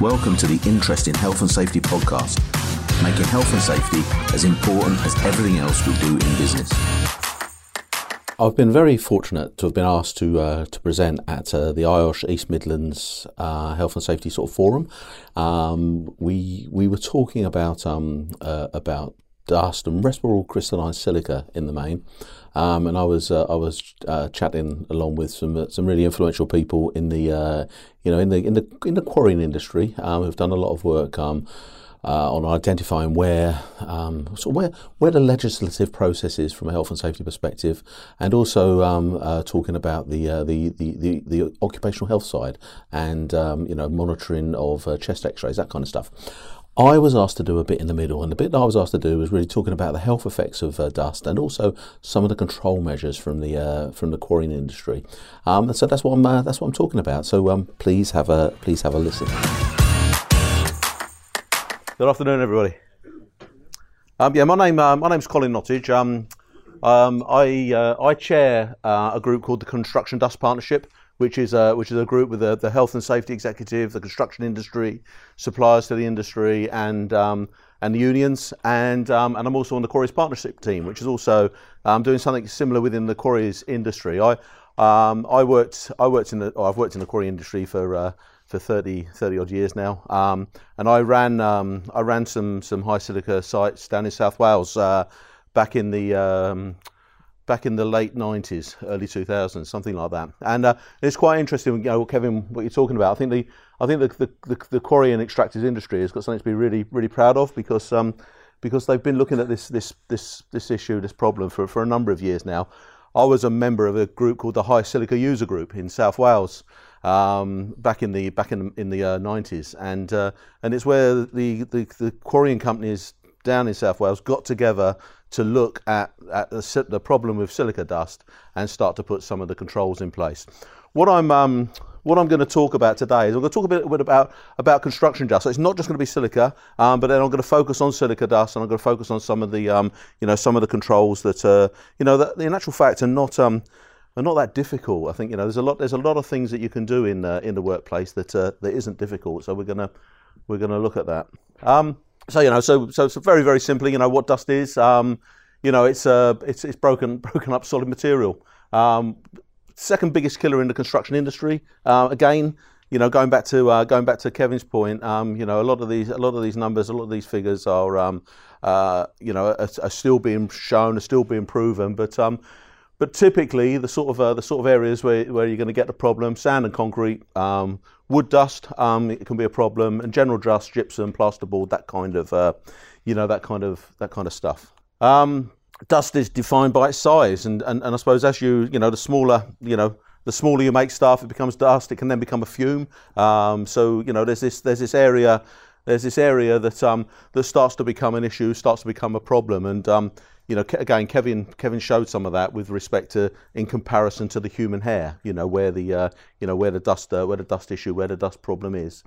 Welcome to the Interesting Health and Safety podcast, making health and safety as important as everything else we do in business. I've been very fortunate to have been asked to uh, to present at uh, the IOSH East Midlands uh, Health and Safety sort of forum. Um, we we were talking about um, uh, about dust and respirable crystalline silica in the main, um, and I was uh, I was uh, chatting along with some some really influential people in the you know in the in the in the quarrying industry um, who've done a lot of work. Um, uh, on identifying where um, so where where the legislative process is from a health and safety perspective, and also um, uh, talking about the, uh, the, the, the the occupational health side and um, you know monitoring of uh, chest X-rays that kind of stuff. I was asked to do a bit in the middle, and the bit that I was asked to do was really talking about the health effects of uh, dust and also some of the control measures from the uh, from the quarrying industry. Um, so that's what I'm uh, that's what I'm talking about. So um, please have a please have a listen. Good afternoon, everybody. Um, yeah, my name uh, my name's Colin Nottage. Um, um, I uh, I chair uh, a group called the Construction Dust Partnership, which is a, which is a group with the, the health and safety executive, the construction industry, suppliers to the industry, and um, and the unions, and um, and I'm also on the Quarries Partnership team, which is also um, doing something similar within the quarries industry. I um, I worked I worked in the oh, I've worked in the quarry industry for uh, for 30, 30 odd years now. Um, and I ran um, I ran some some high silica sites down in South Wales uh, back in the back in the late 90s, early 2000s, something like that. And uh, it's quite interesting, you know, Kevin, what you're talking about. I think the I think the the, the, the quarry and extractors industry has got something to be really really proud of because um, because they've been looking at this this this this issue, this problem for for a number of years now. I was a member of a group called the High Silica User Group in South Wales um, back in the back in, in the uh, 90s, and uh, and it's where the, the, the quarrying companies down in South Wales got together to look at, at the, the, problem with silica dust and start to put some of the controls in place. What I'm um, what I'm going to talk about today is I'm going to talk a bit, a bit about about construction dust. So it's not just going to be silica, um, but then I'm going to focus on silica dust and I'm going to focus on some of the um, you know some of the controls that uh, you know that in actual fact are not um, are not that difficult. I think you know there's a lot there's a lot of things that you can do in uh, in the workplace that uh, that isn't difficult. So we're gonna we're gonna look at that. Um, so you know so so, so very very simply you know what dust is. Um, you know it's uh, it's it's broken broken up solid material. Um, second biggest killer in the construction industry. Uh, again, you know, going back to uh, going back to Kevin's point, um, you know, a lot of these a lot of these numbers, a lot of these figures are, um, uh, you know, are, are, still being shown, are still being proven, but um, but typically, the sort of uh, the sort of areas where, where you're going to get the problem: sand and concrete, um, wood dust. Um, it can be a problem, and general dust, gypsum, plasterboard, that kind of uh, you know that kind of that kind of stuff. Um, dust is defined by its size, and, and and I suppose as you you know the smaller you know the smaller you make stuff, it becomes dust. It can then become a fume. Um, so you know there's this there's this area there's this area that um, that starts to become an issue, starts to become a problem, and um, you know, again, Kevin Kevin showed some of that with respect to in comparison to the human hair. You know, where the uh, you know where the dust uh, where the dust issue, where the dust problem is.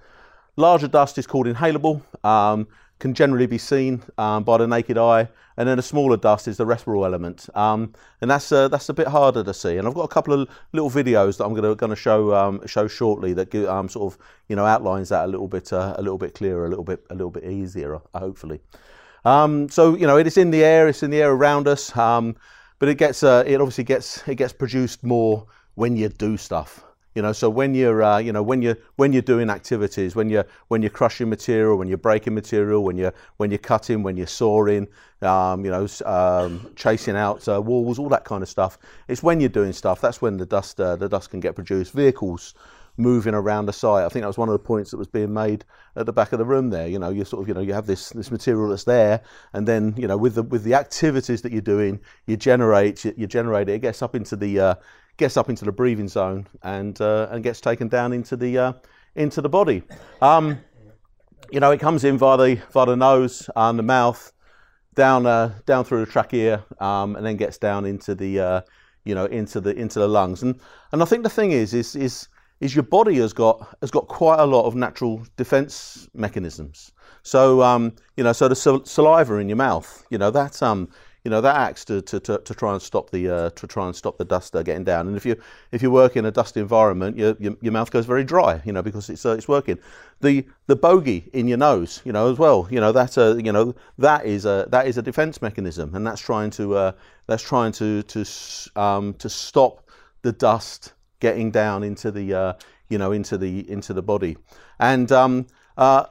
Larger dust is called inhalable, um, can generally be seen um, by the naked eye, and then a smaller dust is the respirable element, um, and that's uh, that's a bit harder to see. And I've got a couple of little videos that I'm going to show um, show shortly that um, sort of you know outlines that a little bit uh, a little bit clearer, a little bit a little bit easier, hopefully. Um, so you know it is in the air, it's in the air around us, um, but it gets uh, it obviously gets it gets produced more when you do stuff. You know, so when you're, uh, you know, when you're when you're doing activities, when you're when you're crushing material, when you're breaking material, when you're when you're cutting, when you're sawing, um, you know, um, chasing out uh, walls, all that kind of stuff. It's when you're doing stuff. That's when the dust uh, the dust can get produced. Vehicles moving around the site. I think that was one of the points that was being made at the back of the room there. You know, you sort of, you know, you have this this material that's there, and then you know, with the with the activities that you're doing, you generate you, you generate it. It gets up into the uh, gets up into the breathing zone and uh, and gets taken down into the uh, into the body. Um, you know, it comes in via the via the nose and the mouth, down uh, down through the trachea, um, and then gets down into the uh, you know into the into the lungs. And and I think the thing is is is is your body has got has got quite a lot of natural defense mechanisms. So um, you know, so the saliva in your mouth, you know, that um, you know that acts to, to, to, to try and stop the uh, to try and stop the dust uh, getting down. And if you if you work in a dusty environment, your, your, your mouth goes very dry, you know, because it's uh, it's working. The the bogey in your nose, you know, as well, you know, that's a you know that is a that is a defence mechanism, and that's trying to uh, that's trying to to um, to stop the dust getting down into the uh, you know into the into the body. And um, uh,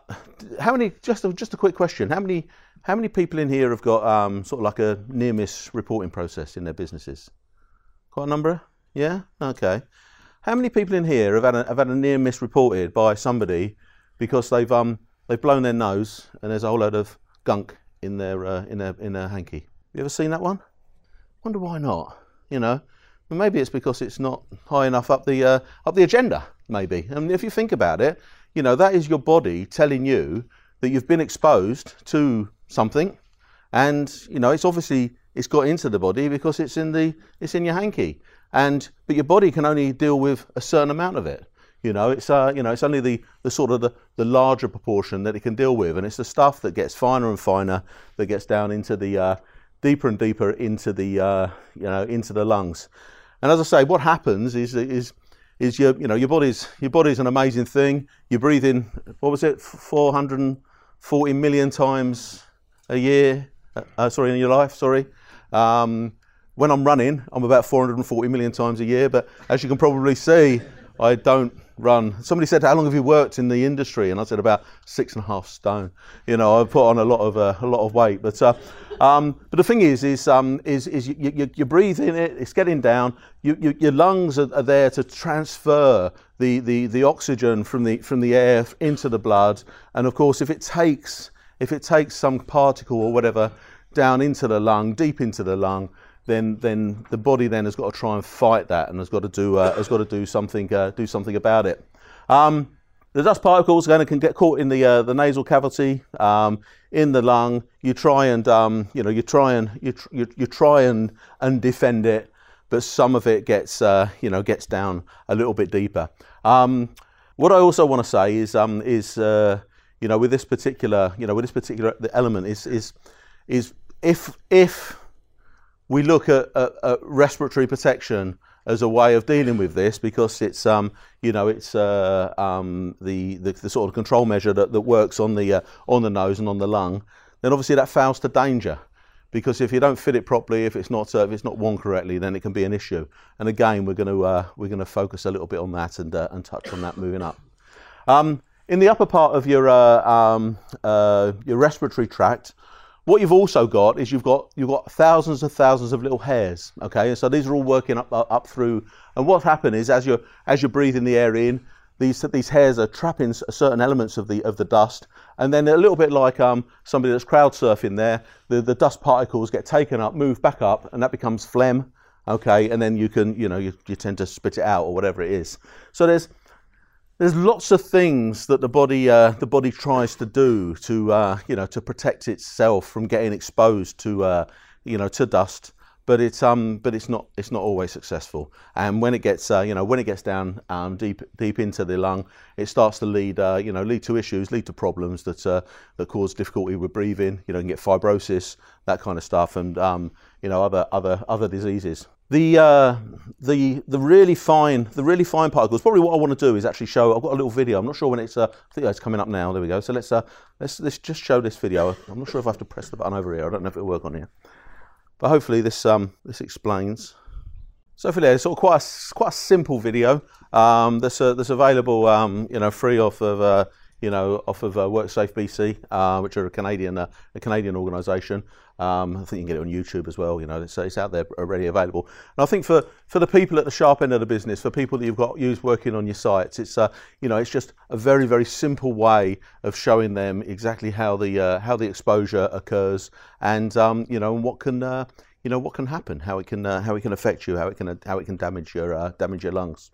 how many? Just a, just a quick question. How many how many people in here have got um, sort of like a near miss reporting process in their businesses? Quite a number? Yeah? Okay. How many people in here have had a, have had a near miss reported by somebody because they've um they've blown their nose and there's a whole load of gunk in their uh, in their in their hanky? You ever seen that one? Wonder why not? You know, well, maybe it's because it's not high enough up the uh, up the agenda. Maybe, and if you think about it, you know that is your body telling you that you've been exposed to something, and you know it's obviously it's got into the body because it's in the it's in your hanky, and but your body can only deal with a certain amount of it. You know, it's uh, you know, it's only the, the sort of the, the larger proportion that it can deal with, and it's the stuff that gets finer and finer that gets down into the uh, deeper and deeper into the uh, you know into the lungs. And as I say, what happens is is is your you know your body's your body's an amazing thing. You breathe in what was it 440 million times a year, uh, sorry, in your life, sorry. Um, when I'm running, I'm about 440 million times a year, but as you can probably see, I don't run. Somebody said, "How long have you worked in the industry?" And I said, "About six and a half stone." You know, I've put on a lot of uh, a lot of weight, but uh, um, but the thing is, is um, is, is you, you, you, breathe in it, it's getting down. You, you, your lungs are, are, there to transfer the, the, the oxygen from the from the air into the blood, and of course, if it takes if it takes some particle or whatever down into the lung, deep into the lung, then then the body then has got to try and fight that and has got to do uh, has got to do something uh, do something about it. Um, the dust particles going can get caught in the uh, the nasal cavity, um, in the lung. You try and um, you know you try and you, tr- you, you try and and defend it, but some of it gets uh, you know gets down a little bit deeper. Um, what I also want to say is um, is uh, you know with this particular you know with this particular element is is is if if we look at, at, at respiratory protection as a way of dealing with this because it's um, you know it's uh, um, the, the, the sort of control measure that, that works on the uh, on the nose and on the lung, then obviously that fouls to danger because if you don't fit it properly, if it's not uh, if it's not worn correctly, then it can be an issue. And again, we're going to uh, we're going to focus a little bit on that and uh, and touch on that moving up. Um, in the upper part of your uh, um, your respiratory tract, what you've also got is you've got you've got thousands and thousands of little hairs. Okay, so these are all working up up through. And what's happened is as you're as you're breathing the air in, these these hairs are trapping certain elements of the of the dust, and then a little bit like um, somebody that's crowd surfing there, the, the dust particles get taken up, move back up, and that becomes phlegm. Okay, and then you can you know you, you tend to spit it out or whatever it is. So there's there's lots of things that the body uh, the body tries to do to uh, you know to protect itself from getting exposed to uh, you know to dust but it's um but it's not it's not always successful. And when it gets uh, you know when it gets down um, deep deep into the lung it starts to lead uh, you know lead to issues lead to problems that uh, that cause difficulty with breathing. You know can get fibrosis that kind of stuff and um, you know other other other diseases the uh, the the really fine the really fine particles. Probably what I want to do is actually show. I've got a little video. I'm not sure when it's. Uh, I think it's coming up now. There we go. So let's uh, let's let's just show this video. I'm not sure if I have to press the button over here. I don't know if it'll work on here, but hopefully this um this explains. So for there, it's sort of quite a, quite a simple video. Um, that's uh, that's available um, you know free off of uh, you know, off of uh, WorkSafe BC, uh, which are a Canadian uh, a Canadian organisation. Um, I think you can get it on YouTube as well. You know, it's, it's out there already available. And I think for, for the people at the sharp end of the business, for people that you've got used working on your sites, it's uh, you know, it's just a very very simple way of showing them exactly how the uh, how the exposure occurs, and um, you know, what can uh, you know what can happen, how it can how it can affect you, how it can how it can damage your damage your lungs.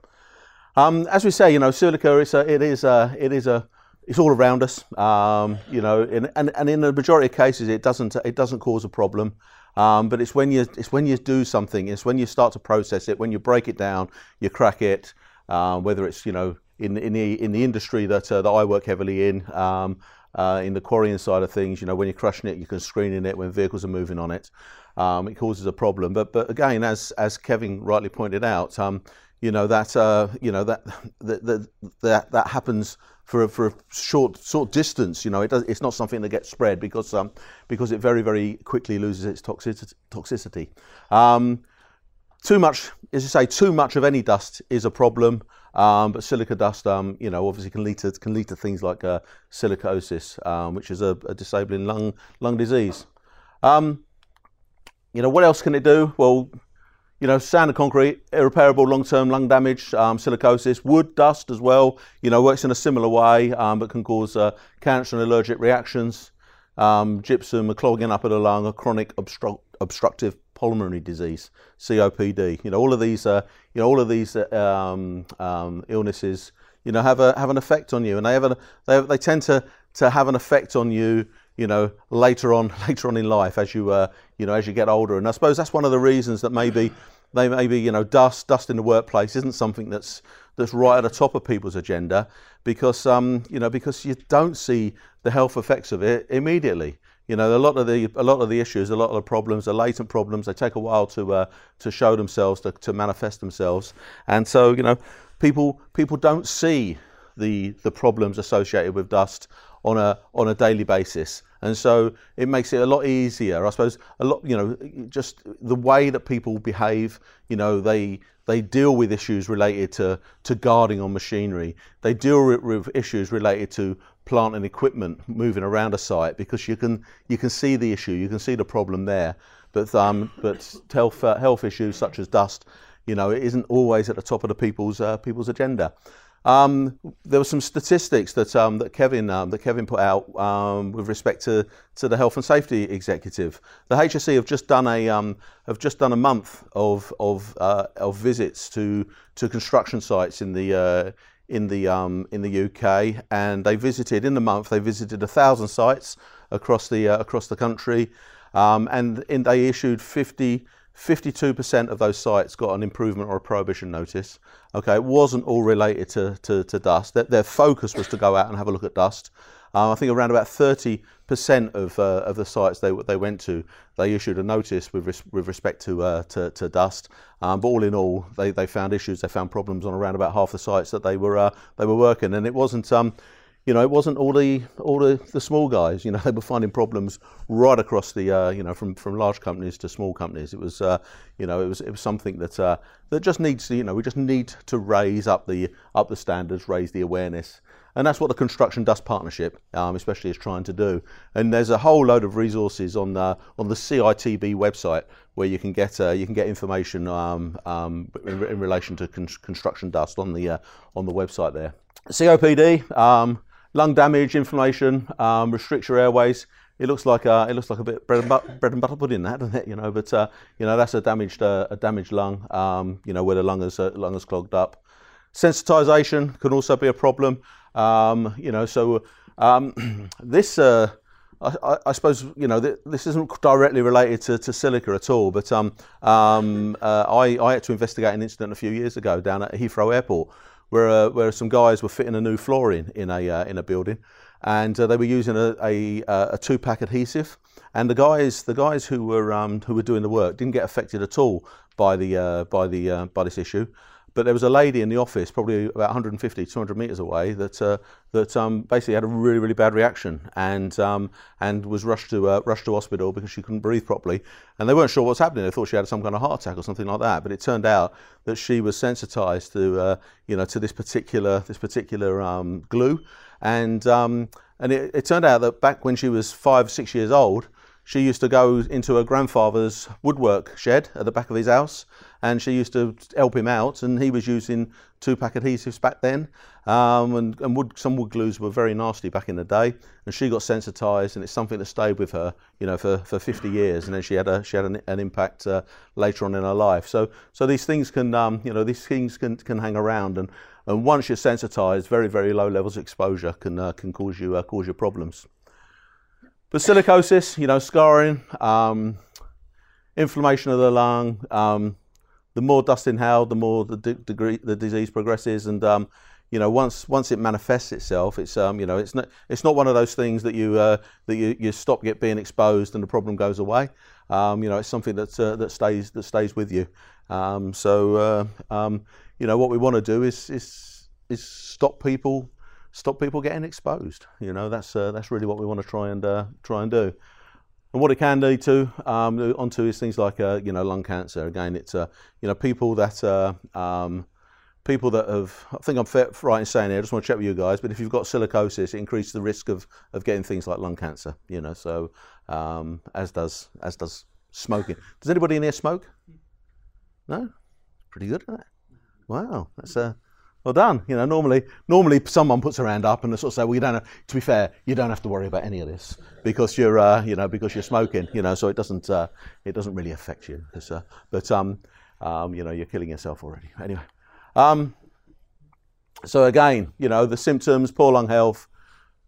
Um, as we say, you know, silica is a, it is a, it is a it's all around us, um, you know, in, and, and in the majority of cases, it doesn't it doesn't cause a problem. Um, but it's when you it's when you do something, it's when you start to process it, when you break it down, you crack it. Uh, whether it's you know in in the in the industry that uh, that I work heavily in, um, uh, in the quarrying side of things. You know, when you're crushing it, you can screening it when vehicles are moving on it. Um, it causes a problem. But but again, as as Kevin rightly pointed out, um, you know that uh, you know that that that, that happens for a, for a short short distance. You know, it does, it's not something that gets spread because um, because it very very quickly loses its toxicity. toxicity. Um, too much, as you say, too much of any dust is a problem. Um, but silica dust, um, you know, obviously can lead to can lead to things like uh, silicosis, um, which is a, a, disabling lung lung disease. Um, you know, what else can it do? Well, you know, sand and concrete, irreparable long-term lung damage, um, silicosis, wood dust as well. You know, works in a similar way, um, but can cause uh, cancer and allergic reactions. Um, gypsum, clogging up of the lung, a chronic obstru- obstructive pulmonary disease, COPD. You know, all of these, uh, you know, all of these uh, um, um, illnesses, you know, have a have an effect on you, and they have a, they, they tend to to have an effect on you you know later on later on in life as you uh, you know as you get older. And I suppose that's one of the reasons that maybe they maybe you know dust dust in the workplace isn't something that's that's right at the top of people's agenda because um, you know because you don't see the health effects of it immediately. You know a lot of the a lot of the issues a lot of the problems are latent problems they take a while to uh, to show themselves to, to manifest themselves. And so you know people people don't see the the problems associated with dust on a on a daily basis. And so it makes it a lot easier. I suppose a lot you know just the way that people behave you know they they deal with issues related to to guarding on machinery. They deal with, issues related to plant and equipment moving around a site because you can you can see the issue you can see the problem there. But um but health uh, health issues such as dust you know it isn't always at the top of the people's uh, people's agenda um, there were some statistics that um, that Kevin um, that Kevin put out um, with respect to, to the health and safety executive. The HSE have just done a um, have just done a month of of, uh, of visits to to construction sites in the uh, in the um, in the UK, and they visited in the month. They visited a thousand sites across the uh, across the country, and in, they issued 50 52% of those sites got an improvement or a prohibition notice. Okay, it wasn't all related to, to, to dust. Their, their, focus was to go out and have a look at dust. Um, I think around about 30% of, uh, of the sites they, they went to, they issued a notice with, res- with respect to, uh, to, to, dust. Um, but all in all, they, they found issues, they found problems on around about half the sites that they were, uh, they were working. And it wasn't, um, you know, it wasn't all the all the, the small guys. You know, they were finding problems right across the uh, you know from, from large companies to small companies. It was uh, you know it was it was something that uh, that just needs to you know we just need to raise up the up the standards, raise the awareness, and that's what the Construction Dust Partnership, um, especially, is trying to do. And there's a whole load of resources on the on the CITB website where you can get uh, you can get information um, um, in, in, relation to con- construction dust on the uh, on the website there. COPD. Lung damage, inflammation, um, restrict your airways. It looks like a, it looks like a bit bread and, butter, bread and butter pudding, that doesn't it? You know, but uh, you know that's a damaged uh, a damaged lung. Um, you know where the lung is uh, lung is clogged up. Sensitization can also be a problem. Um, you know, so um, this. Uh, I, I, suppose you know th- this isn't directly related to, to silica at all, but um, um, uh, I, I, had to investigate an incident a few years ago down at Heathrow Airport where uh, where some guys were fitting a new flooring in a uh, in a building, and uh, they were using a, a, uh, a two pack adhesive. And the guys the guys who were um, who were doing the work didn't get affected at all by the uh, by the uh, by this issue. But there was a lady in the office, probably about 150, 200 meters away, that uh, that um, basically had a really, really bad reaction and um, and was rushed to uh, rushed to hospital because she couldn't breathe properly. And they weren't sure what was happening. They thought she had some kind of heart attack or something like that. But it turned out that she was sensitized to uh, you know to this particular this particular um, glue, and um, and it, it turned out that back when she was five, six years old, she used to go into her grandfather's woodwork shed at the back of his house and she used to help him out, and he was using two-pack adhesives back then, um, and, and wood, some wood glues were very nasty back in the day, and she got sensitised, and it's something that stayed with her, you know, for, for 50 years, and then she had a she had an, an impact uh, later on in her life. So so these things can um, you know these things can can hang around, and and once you're sensitised, very very low levels of exposure can uh, can cause you uh, cause you problems. But silicosis, you know, scarring, um, inflammation of the lung, um, the more dust inhaled, the more the degree the disease progresses, and um, you know, once once it manifests itself, it's um, you know, it's not it's not one of those things that you uh, that you, you stop get being exposed and the problem goes away. Um, you know, it's something that uh, that stays that stays with you. Um, so uh, um, you know, what we want to do is is is stop people stop people getting exposed. You know, that's uh, that's really what we want to try and uh, try and do. And what it can lead to um, onto is things like uh, you know lung cancer. Again, it's uh, you know people that uh, um, people that have. I think I'm fair, right in saying here. I just want to check with you guys. But if you've got silicosis, it increases the risk of, of getting things like lung cancer. You know, so um, as does as does smoking. Does anybody in here smoke? No, pretty good. Wow, that's a well done. You know, normally, normally someone puts their hand up and they sort of say, "Well, you don't." Have, to be fair, you don't have to worry about any of this because you're, uh, you know, because you're smoking. You know, so it doesn't, uh, it doesn't really affect you. Uh, but um, um, you know, you're killing yourself already. Anyway, um, so again, you know, the symptoms: poor lung health,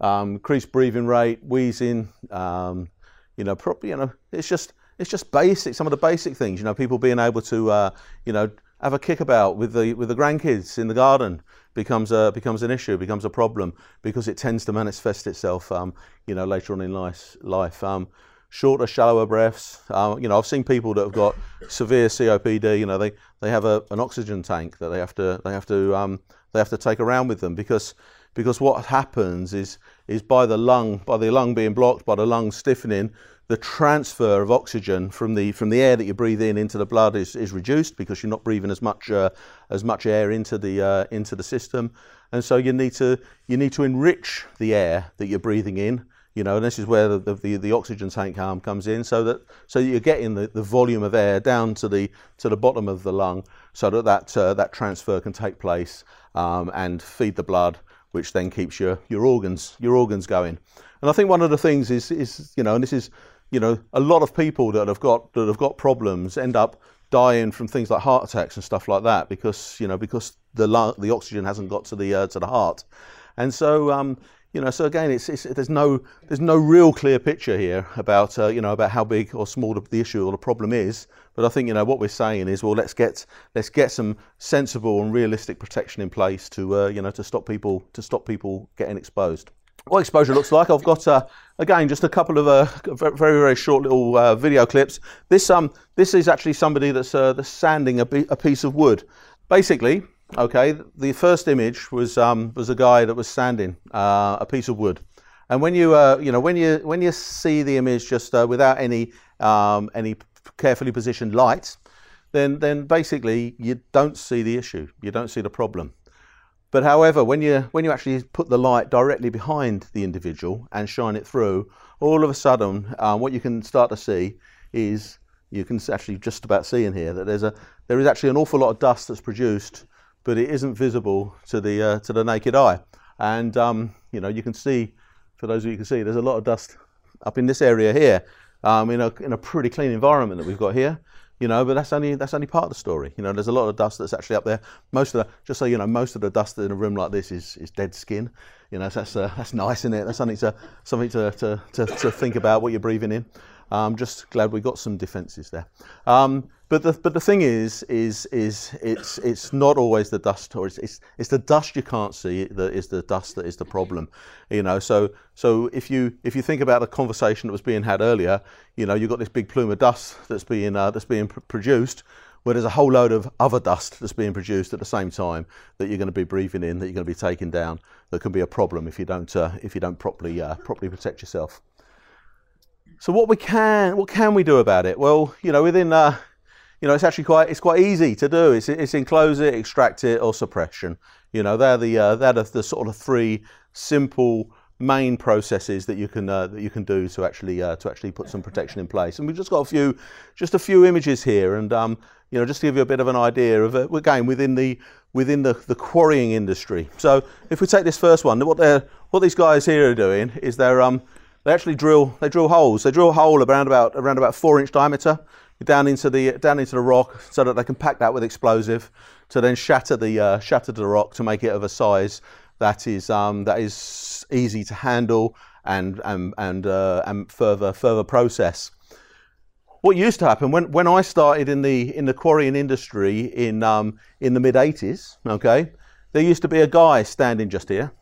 um, increased breathing rate, wheezing. Um, you know, probably, you know, it's just, it's just basic. Some of the basic things. You know, people being able to, uh, you know have a kickabout with the with the grandkids in the garden becomes a becomes an issue, becomes a problem because it tends to manifest itself, um, you know, later on in life. life. Um, shorter, shallower breaths. Uh, you know, I've seen people that have got severe COPD. You know, they, they have a, an oxygen tank that they have to they have to um, they have to take around with them because because what happens is is by the lung by the lung being blocked by the lung stiffening the transfer of oxygen from the from the air that you breathe in into the blood is, is reduced because you're not breathing as much uh, as much air into the uh, into the system, and so you need to you need to enrich the air that you're breathing in. You know, and this is where the, the, the oxygen tank arm comes in, so that so that you're getting the, the volume of air down to the to the bottom of the lung, so that that uh, that transfer can take place um, and feed the blood, which then keeps your your organs your organs going. And I think one of the things is is you know, and this is you know, a lot of people that have got that have got problems end up dying from things like heart attacks and stuff like that because you know because the the oxygen hasn't got to the uh, to the heart, and so um, you know so again it's, it's, there's no there's no real clear picture here about uh, you know about how big or small the, issue or the problem is. But I think you know what we're saying is well let's get let's get some sensible and realistic protection in place to uh, you know to stop people to stop people getting exposed what exposure looks like. I've got uh, again just a couple of uh, very very short little uh, video clips. This um this is actually somebody that's uh, sanding a, piece of wood. Basically, okay, the first image was um, was a guy that was sanding uh, a piece of wood, and when you uh, you know when you when you see the image just without any um, any carefully positioned light, then then basically you don't see the issue, you don't see the problem. But however, when you when you actually put the light directly behind the individual and shine it through, all of a sudden, um, what you can start to see is you can actually just about see in here that there's a there is actually an awful lot of dust that's produced, but it isn't visible to the uh, to the naked eye. And um, you know you can see, for those of you who can see, there's a lot of dust up in this area here, um, in a in a pretty clean environment that we've got here you know, but that's only that's only part of the story. You know, there's a lot of dust that's actually up there. Most of the, just so you know, most of the dust in a room like this is, is dead skin. You know, so that's uh, that's nice, isn't it? That's something to something to, to, to, to think about what you're breathing in. I'm just glad we got some defences there. Um, but the but the thing is is is it's it's not always the dust or it's, it's it's the dust you can't see that is the dust that is the problem you know? So so if you if you think about the conversation that was being had earlier you know you've got this big plume of dust that's being uh, that's being pr- produced where there's a whole load of other dust that's being produced at the same time that you're going to be breathing in that you're going to be taking down that can be a problem if you don't uh, if you don't properly uh, properly protect yourself. So what we can what can we do about it? Well you know within uh, you know, it's actually quite it's quite easy to do. It's, it's enclose it, extract it, or suppression. You know, they're the uh, they're the, sort of three simple main processes that you can uh, that you can do to actually uh, to actually put some protection in place. And we've just got a few just a few images here, and um, you know, just to give you a bit of an idea of uh, again within the within the, the quarrying industry. So if we take this first one, what they what these guys here are doing is they're um, they actually drill they drill holes. They drill a hole around about around about four inch diameter down into the down into the rock so that they can pack that with explosive to then shatter the uh, shatter the rock to make it of a size that is um, that is easy to handle and and and, uh, and further further process. What used to happen when, when I started in the in the quarrying industry in um, in the mid 80s, okay, there used to be a guy standing just here,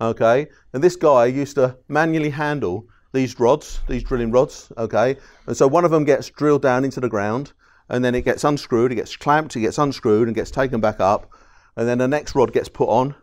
okay, and this guy used to manually handle these rods, these drilling rods, okay, and so one of them gets drilled down into the ground, and then it gets unscrewed, it gets clamped, it gets unscrewed, and gets taken back up, and then the next rod gets put on,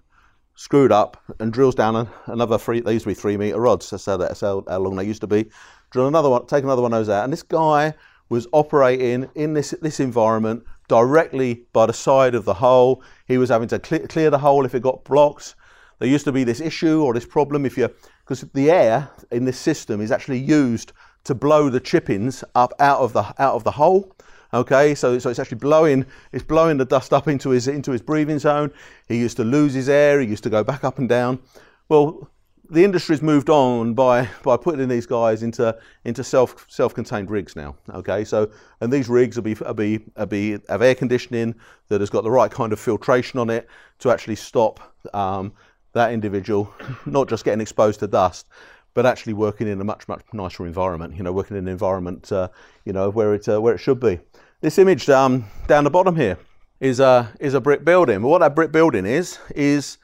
screwed up, and drills down another three. They used to be three meter rods. That's how, that's how, how long they used to be. Drill another one, take another one of those out, and this guy was operating in this this environment directly by the side of the hole. He was having to clear, clear the hole if it got blocked. There used to be this issue or this problem if you because the air in this system is actually used to blow the chippings up out of the out of the hole. Okay, so, so it's actually blowing it's blowing the dust up into his into his breathing zone. He used to lose his air. He used to go back up and down. Well, the industry's moved on by by putting these guys into into self self-contained rigs now. Okay, so and these rigs will be will be will be have air conditioning that has got the right kind of filtration on it to actually stop um, that individual not just getting exposed to dust, but actually working in a much much nicer environment. You know, working in an environment uh, you know where it uh, where it should be. This image um, down the bottom here is a is a brick building. But what that brick building is is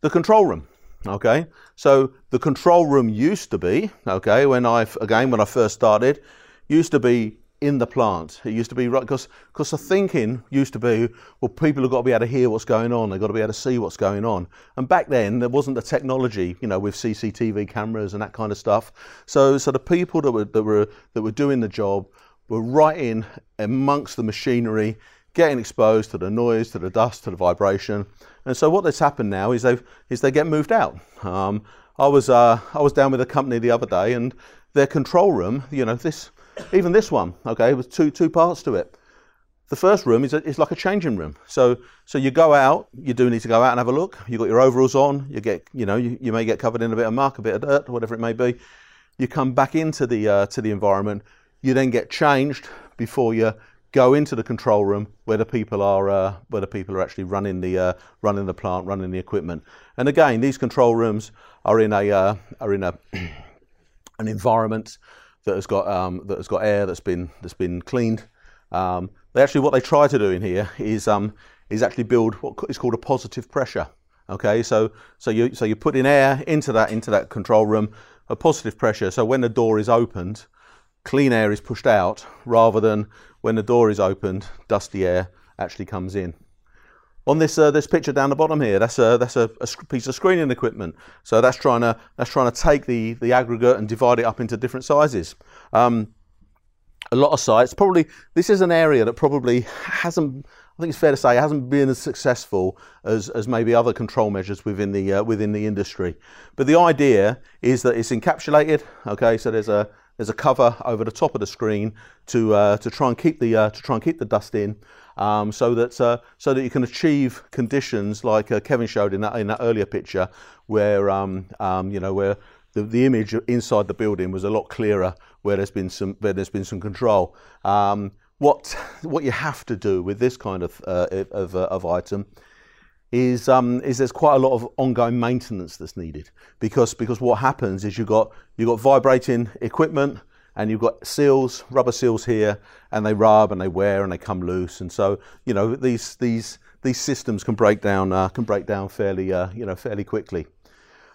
the control room. Okay, so the control room used to be okay when I again when I first started used to be in the plant. It used to be right because because the thinking used to be well people have got to be able to hear what's going on. They've got to be able to see what's going on. And back then there wasn't the technology you know with CCTV cameras and that kind of stuff. So so the people that were that were that were doing the job were right in amongst the machinery getting exposed to the noise, to the dust, to the vibration. And so what has happened now is they've is they get moved out. Um, I was uh, I was down with a company the other day, and their control room, you know, this even this one, okay, was two two parts to it. The first room is, a, is like a changing room. So so you go out, you do need to go out and have a look. You've got your overalls on. You get you know you, you may get covered in a bit of muck, a bit of dirt, whatever it may be. You come back into the uh, to the environment. You then get changed before you go into the control room where the people are uh, where the people are actually running the uh, running the plant, running the equipment. And again, these control rooms are in a uh, are in a an environment that has got um, that has got air that's been that's been cleaned. Um, they actually what they try to do in here is um, is actually build what is called a positive pressure. Okay, so so you so you put in air into that into that control room, a positive pressure. So when the door is opened, clean air is pushed out rather than when the door is opened, dusty air actually comes in. On this uh, this picture down the bottom here, that's a that's a, a, piece of screening equipment. So that's trying to that's trying to take the the aggregate and divide it up into different sizes. Um, a lot of sites probably this is an area that probably hasn't I think it's fair to say hasn't been as successful as, as maybe other control measures within the uh, within the industry. But the idea is that it's encapsulated. Okay, so there's a there's a cover over the top of the screen to uh, to try and keep the uh, to try and keep the dust in, um, so that uh, so that you can achieve conditions like uh, Kevin showed in that in that earlier picture, where um, um, you know where the, the image inside the building was a lot clearer, where there's been some where there's been some control. Um, what what you have to do with this kind of uh, of, uh, of item is um, is there's quite a lot of ongoing maintenance that's needed because because what happens is you've got you've got vibrating equipment and you've got seals, rubber seals here, and they rub and they wear and they come loose, and so you know these these these systems can break down uh, can break down fairly uh, you know fairly quickly.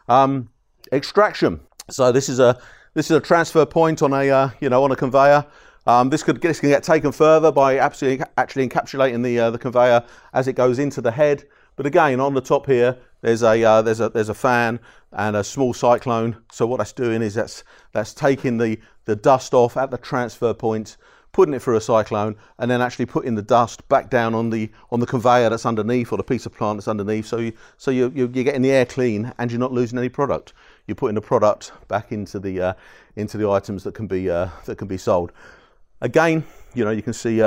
Um, extraction. So this is a this is a transfer point on a uh, you know on a conveyor. Um, this could this can get taken further by absolutely actually encapsulating the uh, the conveyor as it goes into the head. But again, on the top here, there's a uh, there's a there's a fan and a small cyclone. So what that's doing is that's that's taking the the dust off at the transfer point, putting it through a cyclone, and then actually putting the dust back down on the on the conveyor that's underneath or the piece of plant that's underneath. So you so you you're getting the air clean and you're not losing any product. You're putting the product back into the uh, into the items that can be uh, that can be sold. Again, you know you can see.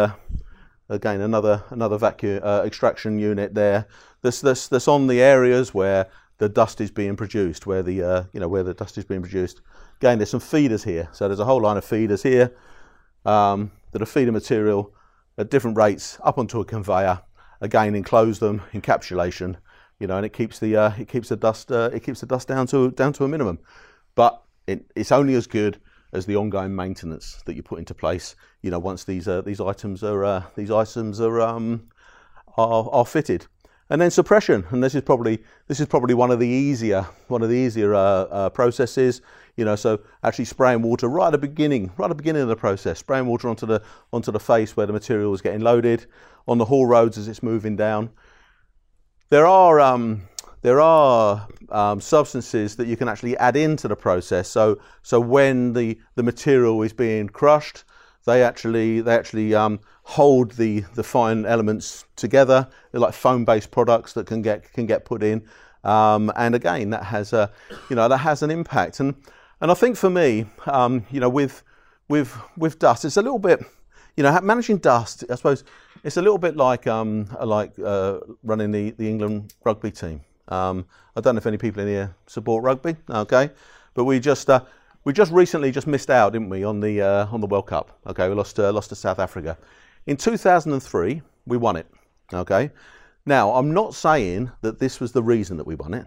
Again another another vacuum uh, extraction unit there that's, that's, that's on the areas where the dust is being produced, where the uh, you know where the dust is being produced. Again, there's some feeders here, so there's a whole line of feeders here um, that are feeding material at different rates up onto a conveyor. Again, enclose them, encapsulation, you know, and it keeps the uh, it keeps the dust uh, it keeps the dust down to down to a minimum. But it, it's only as good as the ongoing maintenance that you put into place. You know, once these uh, these items are uh, these items are, um, are are fitted. and then suppression, and this is probably this is probably one of the easier one of the easier uh, uh, processes. You know, so actually spraying water right at the beginning, right at the beginning of the process, spraying water onto the onto the face where the material is getting loaded, on the haul roads as it's moving down. There are um, there are um, substances that you can actually add into the process. So so when the the material is being crushed, they actually they actually um, hold the the fine elements together. They're like foam-based products that can get can get put in, um, and again that has a you know that has an impact. And and I think for me, um, you know, with with with dust, it's a little bit you know managing dust. I suppose it's a little bit like um, like uh, running the the England rugby team. Um, I don't know if any people in here support rugby. Okay, but we just uh, we just recently just missed out, didn't we, on the uh, on the World Cup? Okay, we lost uh, lost to South Africa. In 2003, we won it. Okay, now I'm not saying that this was the reason that we won it,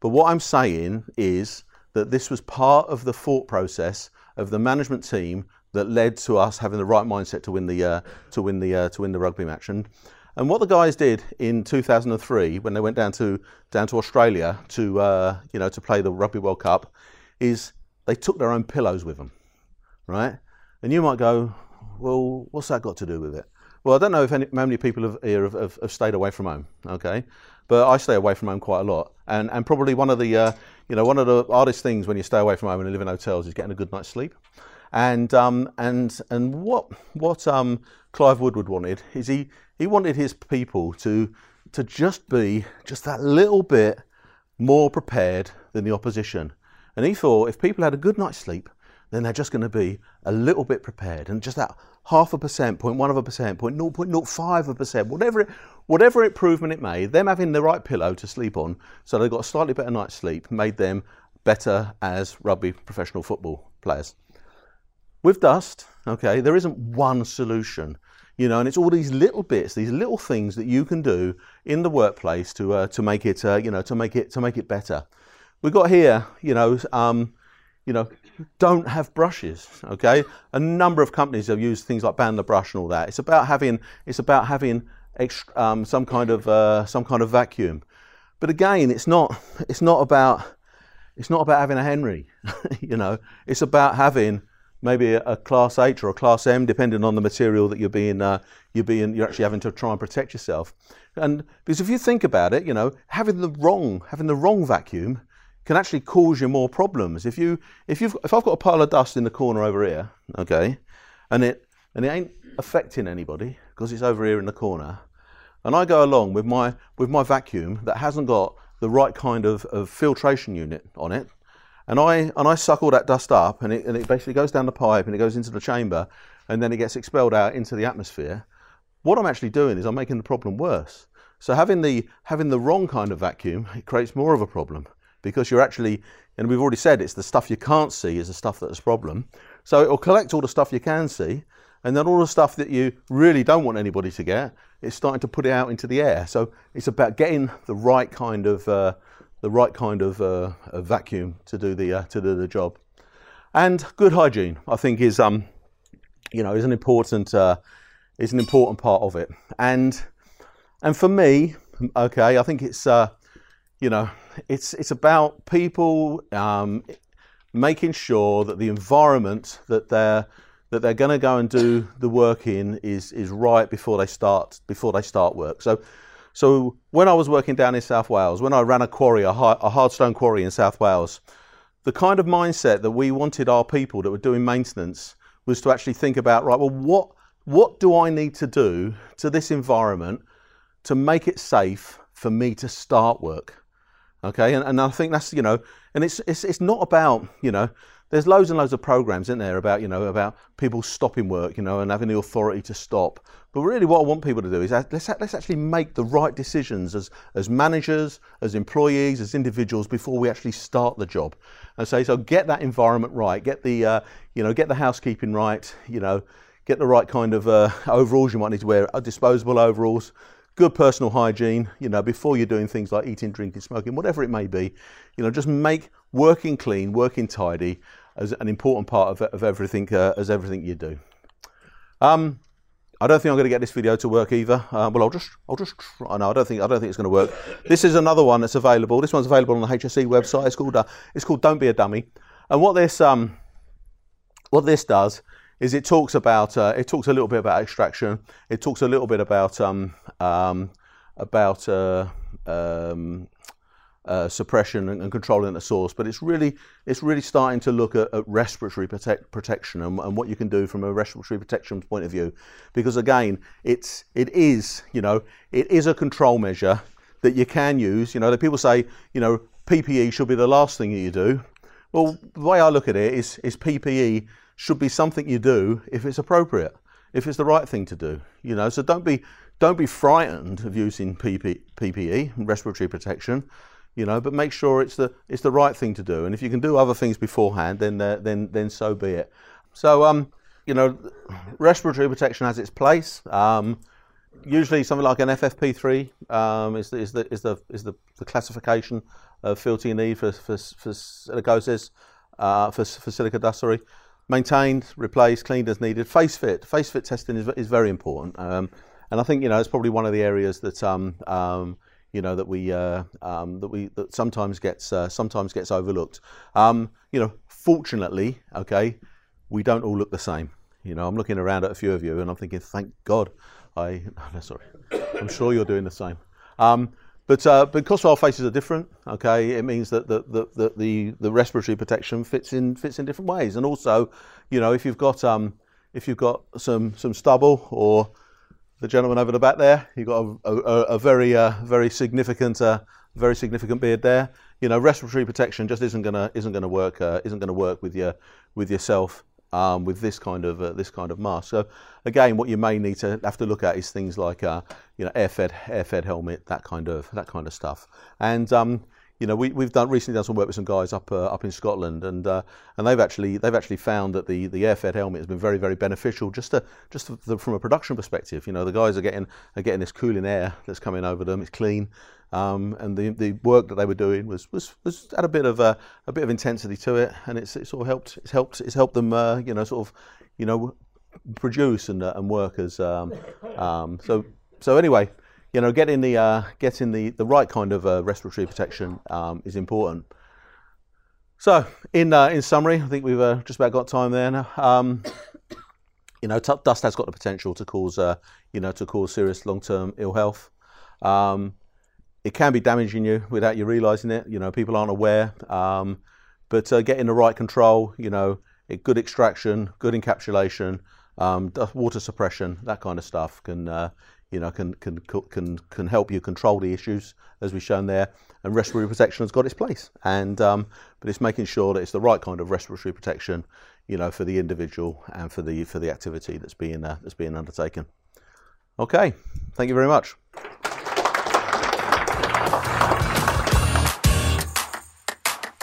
but what I'm saying is that this was part of the thought process of the management team that led to us having the right mindset to win the uh, to win the uh, to win the rugby match. And and what the guys did in 2003 when they went down to down to Australia to uh, you know to play the Rugby World Cup is they took their own pillows with them, right? And you might go, well, what's that got to do with it? Well, I don't know if any, how many people have, here have, have, have, stayed away from home, okay? But I stay away from home quite a lot, and and probably one of the uh, you know one of the hardest things when you stay away from home and live in hotels is getting a good night's sleep. And um, and and what what um, Clive Woodward wanted is he he wanted his people to to just be just that little bit more prepared than the opposition. And he thought if people had a good night's sleep, then they're just going to be a little bit prepared. And just that half a percent, one of a percent, 0.05 of a percent, whatever, it, whatever improvement it made, them having the right pillow to sleep on, so they got a slightly better night's sleep, made them better as rugby professional football players. With dust, okay, there isn't one solution, you know, and it's all these little bits, these little things that you can do in the workplace to uh, to make it, uh, you know, to make it to make it better. We've got here, you know, um, you know, don't have brushes. Okay, a number of companies have used things like ban the brush and all that. It's about having it's about having extra, um, some kind of uh, some kind of vacuum. But again, it's not it's not about it's not about having a Henry. you know, it's about having maybe a, a, class H or a class M, depending on the material that you're being uh, you're being you're actually having to try and protect yourself. And because if you think about it, you know, having the wrong having the wrong vacuum can actually cause you more problems. If you if you've if I've got a pile of dust in the corner over here, okay, and it and it ain't affecting anybody because it's over here in the corner, and I go along with my with my vacuum that hasn't got the right kind of, of filtration unit on it, and I and I suck all that dust up, and it and it basically goes down the pipe and it goes into the chamber, and then it gets expelled out into the atmosphere. What I'm actually doing is I'm making the problem worse. So having the having the wrong kind of vacuum, it creates more of a problem because you're actually, and we've already said it's the stuff you can't see is the stuff that's a problem. So it'll collect all the stuff you can see, and then all the stuff that you really don't want anybody to get, it's starting to put it out into the air. So it's about getting the right kind of uh, the right kind of, uh, vacuum to do the uh, to do the job. And good hygiene, I think, is um, you know, is an important uh, is an important part of it. And and for me, okay, I think it's uh, you know, it's it's about people um, making sure that the environment that they're that they're going to go and do the work in is is right before they start before they start work. So. So when I was working down in South Wales, when I ran a quarry, a, hard, a hardstone quarry in South Wales, the kind of mindset that we wanted our people that were doing maintenance was to actually think about right well what what do i need to do to this environment to make it safe for me to start work Okay, and, and I think that's you know, and it's it's it's not about you know, there's loads and loads of programs in there about you know about people stopping work, you know, and having the authority to stop. But really, what I want people to do is let's let's actually make the right decisions as as managers, as employees, as individuals before we actually start the job. And say so, get that environment right, get the uh, you know get the housekeeping right, you know, get the right kind of uh, overalls you might need to wear, uh, disposable overalls good personal hygiene, you know, before you're doing things like eating, drinking, smoking, whatever it may be, you know, just make working clean, working tidy as an important part of, of everything, uh, as everything you do. Um, I don't think I'm going to get this video to work either. Uh, well, I'll just, I'll just try. No, I don't think, I don't think it's going to work. This is another one that's available. This one's available on the HSE website. It's called, uh, it's called Don't Be a Dummy. And what this, um, what this does is it talks about, uh, it talks a little bit about extraction. It talks a little bit about, um, um, about uh, um, uh, suppression and, and, controlling the source, but it's really it's really starting to look at, at respiratory protect, protection and, and, what you can do from a respiratory protection point of view, because again, it's it is you know it is a control measure that you can use. You know, people say you know PPE should be the last thing that you do. Well, the way I look at it is is PPE should be something you do if it's appropriate, if it's the right thing to do. You know, so don't be don't be frightened of using PP, PPE, respiratory protection you know, but make sure it's the it's the right thing to do. And if you can do other things beforehand, then uh, then then so be it. So um, you know, respiratory protection has its place. Um, usually something like an FFP3 um, is, the, is the is the is the, the classification of filter you need for for, for silicosis, uh, for, for silica dust. Sorry, maintained, replaced, cleaned as needed. Face fit, face fit testing is is very important. Um, and I think you know it's probably one of the areas that um, um, you know that we uh, um, that we that sometimes gets uh, sometimes gets overlooked. Um, you know, fortunately, okay, we don't all look the same. You know, I'm looking around at a few of you, and I'm thinking, thank God, I. No, sorry, I'm sure you're doing the same. Um, but uh, because our faces are different, okay, it means that the, the, the, the, the respiratory protection fits in fits in different ways. And also, you know, if you've got um, if you've got some some stubble or the gentleman over the back there. You've got a, a, a very, uh, very significant, uh, very significant beard there. You know, respiratory protection just isn't gonna isn't gonna work uh, isn't gonna work with your with yourself um, with this kind of uh, this kind of mask. So again, what you may need to have to look at is things like uh, you know air-fed air-fed helmet, that kind of that kind of stuff. And um, you know, we, we've done recently done some work with some guys up uh, up in Scotland, and uh, and they've actually they've actually found that the, the air-fed helmet has been very very beneficial just to, just from a production perspective. You know, the guys are getting are getting this cooling air that's coming over them. It's clean, um, and the, the work that they were doing was was, was had a bit of a, a bit of intensity to it, and it's, it sort of helped it's helped it's helped them uh, you know sort of you know produce and uh, and work as um, um, so so anyway you know, getting the uh, getting the, the right kind of uh, respiratory protection um, is important. So, in uh, in summary, I think we've uh, just about got time there now. Um, you know, dust has got the potential to cause uh, you know to cause serious long term ill health. Um, it can be damaging you without you realizing it. You know, people aren't aware. Um, but uh, getting the right control, you know, good extraction, good encapsulation, um, water suppression, that kind of stuff can you know, can, can, can, can help you control the issues, as we've shown there. And respiratory protection has got its place. And, um, but it's making sure that it's the right kind of respiratory protection, you know, for the individual and for the, for the activity that's being, uh, that's being undertaken. Okay, thank you very much.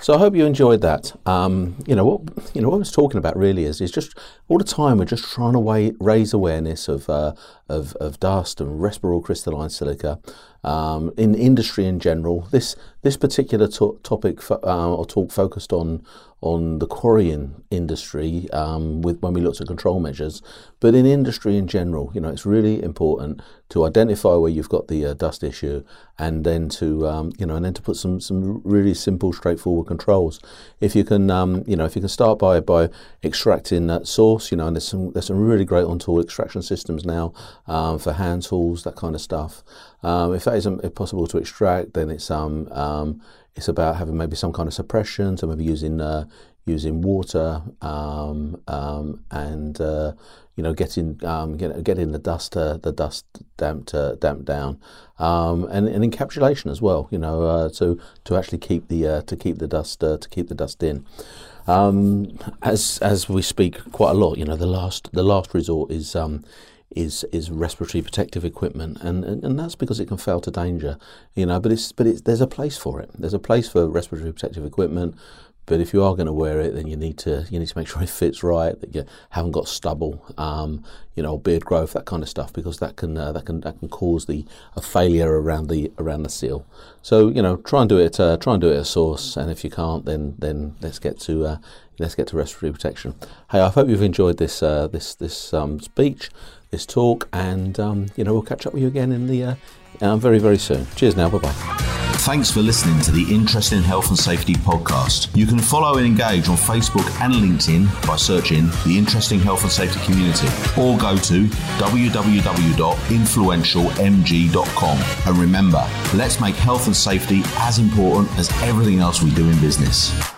So I hope you enjoyed that. Um, you know what you know what I was talking about really is is just all the time we're just trying to raise awareness of, uh, of of dust and respirable crystalline silica um, in industry in general. This this particular to- topic fo- uh, or talk focused on on the quarrying industry um, with when we looked at control measures, but in industry in general, you know, it's really important to identify where you've got the uh, dust issue, and then to um, you know, and then to put some some really simple, straightforward controls. If you can, um, you know, if you can start by by extracting that source, you know, and there's some there's some really great on tool extraction systems now um, for hand tools, that kind of stuff. Um, if that isn't possible to extract, then it's um, um it's about having maybe some kind of suppression, so maybe using uh, using water um, um, and uh, you know getting um, get, getting the dust uh, the dust damped uh, damped down and, and encapsulation as well. You know uh, to to actually keep the uh, to keep the dust to keep the dust in. As as we speak quite a lot, you know the last the last resort is is is respiratory protective equipment, and, and, and that's because it can fail to danger, you know. But it's but it's, there's a place for it. There's a place for respiratory protective equipment. But if you are going to wear it, then you need to you need to make sure it fits right. That you haven't got stubble, um, you know, beard growth, that kind of stuff, because that can uh, that can that can cause the a failure around the around the seal. So you know, try and do it uh, try and do it at source, and if you can't, then then let's get to uh, let's get to respiratory protection. Hey, I hope you've enjoyed this uh, this this um, speech. This talk, and um, you know we'll catch up with you again in the uh, uh, very very soon. Cheers now. Bye bye. Thanks for listening to the Interesting Health and Safety podcast. You can follow and engage on Facebook and LinkedIn by searching the Interesting Health and Safety Community or go to www.influentialmg.com. And remember, let's make health and safety as important as everything else we do in business.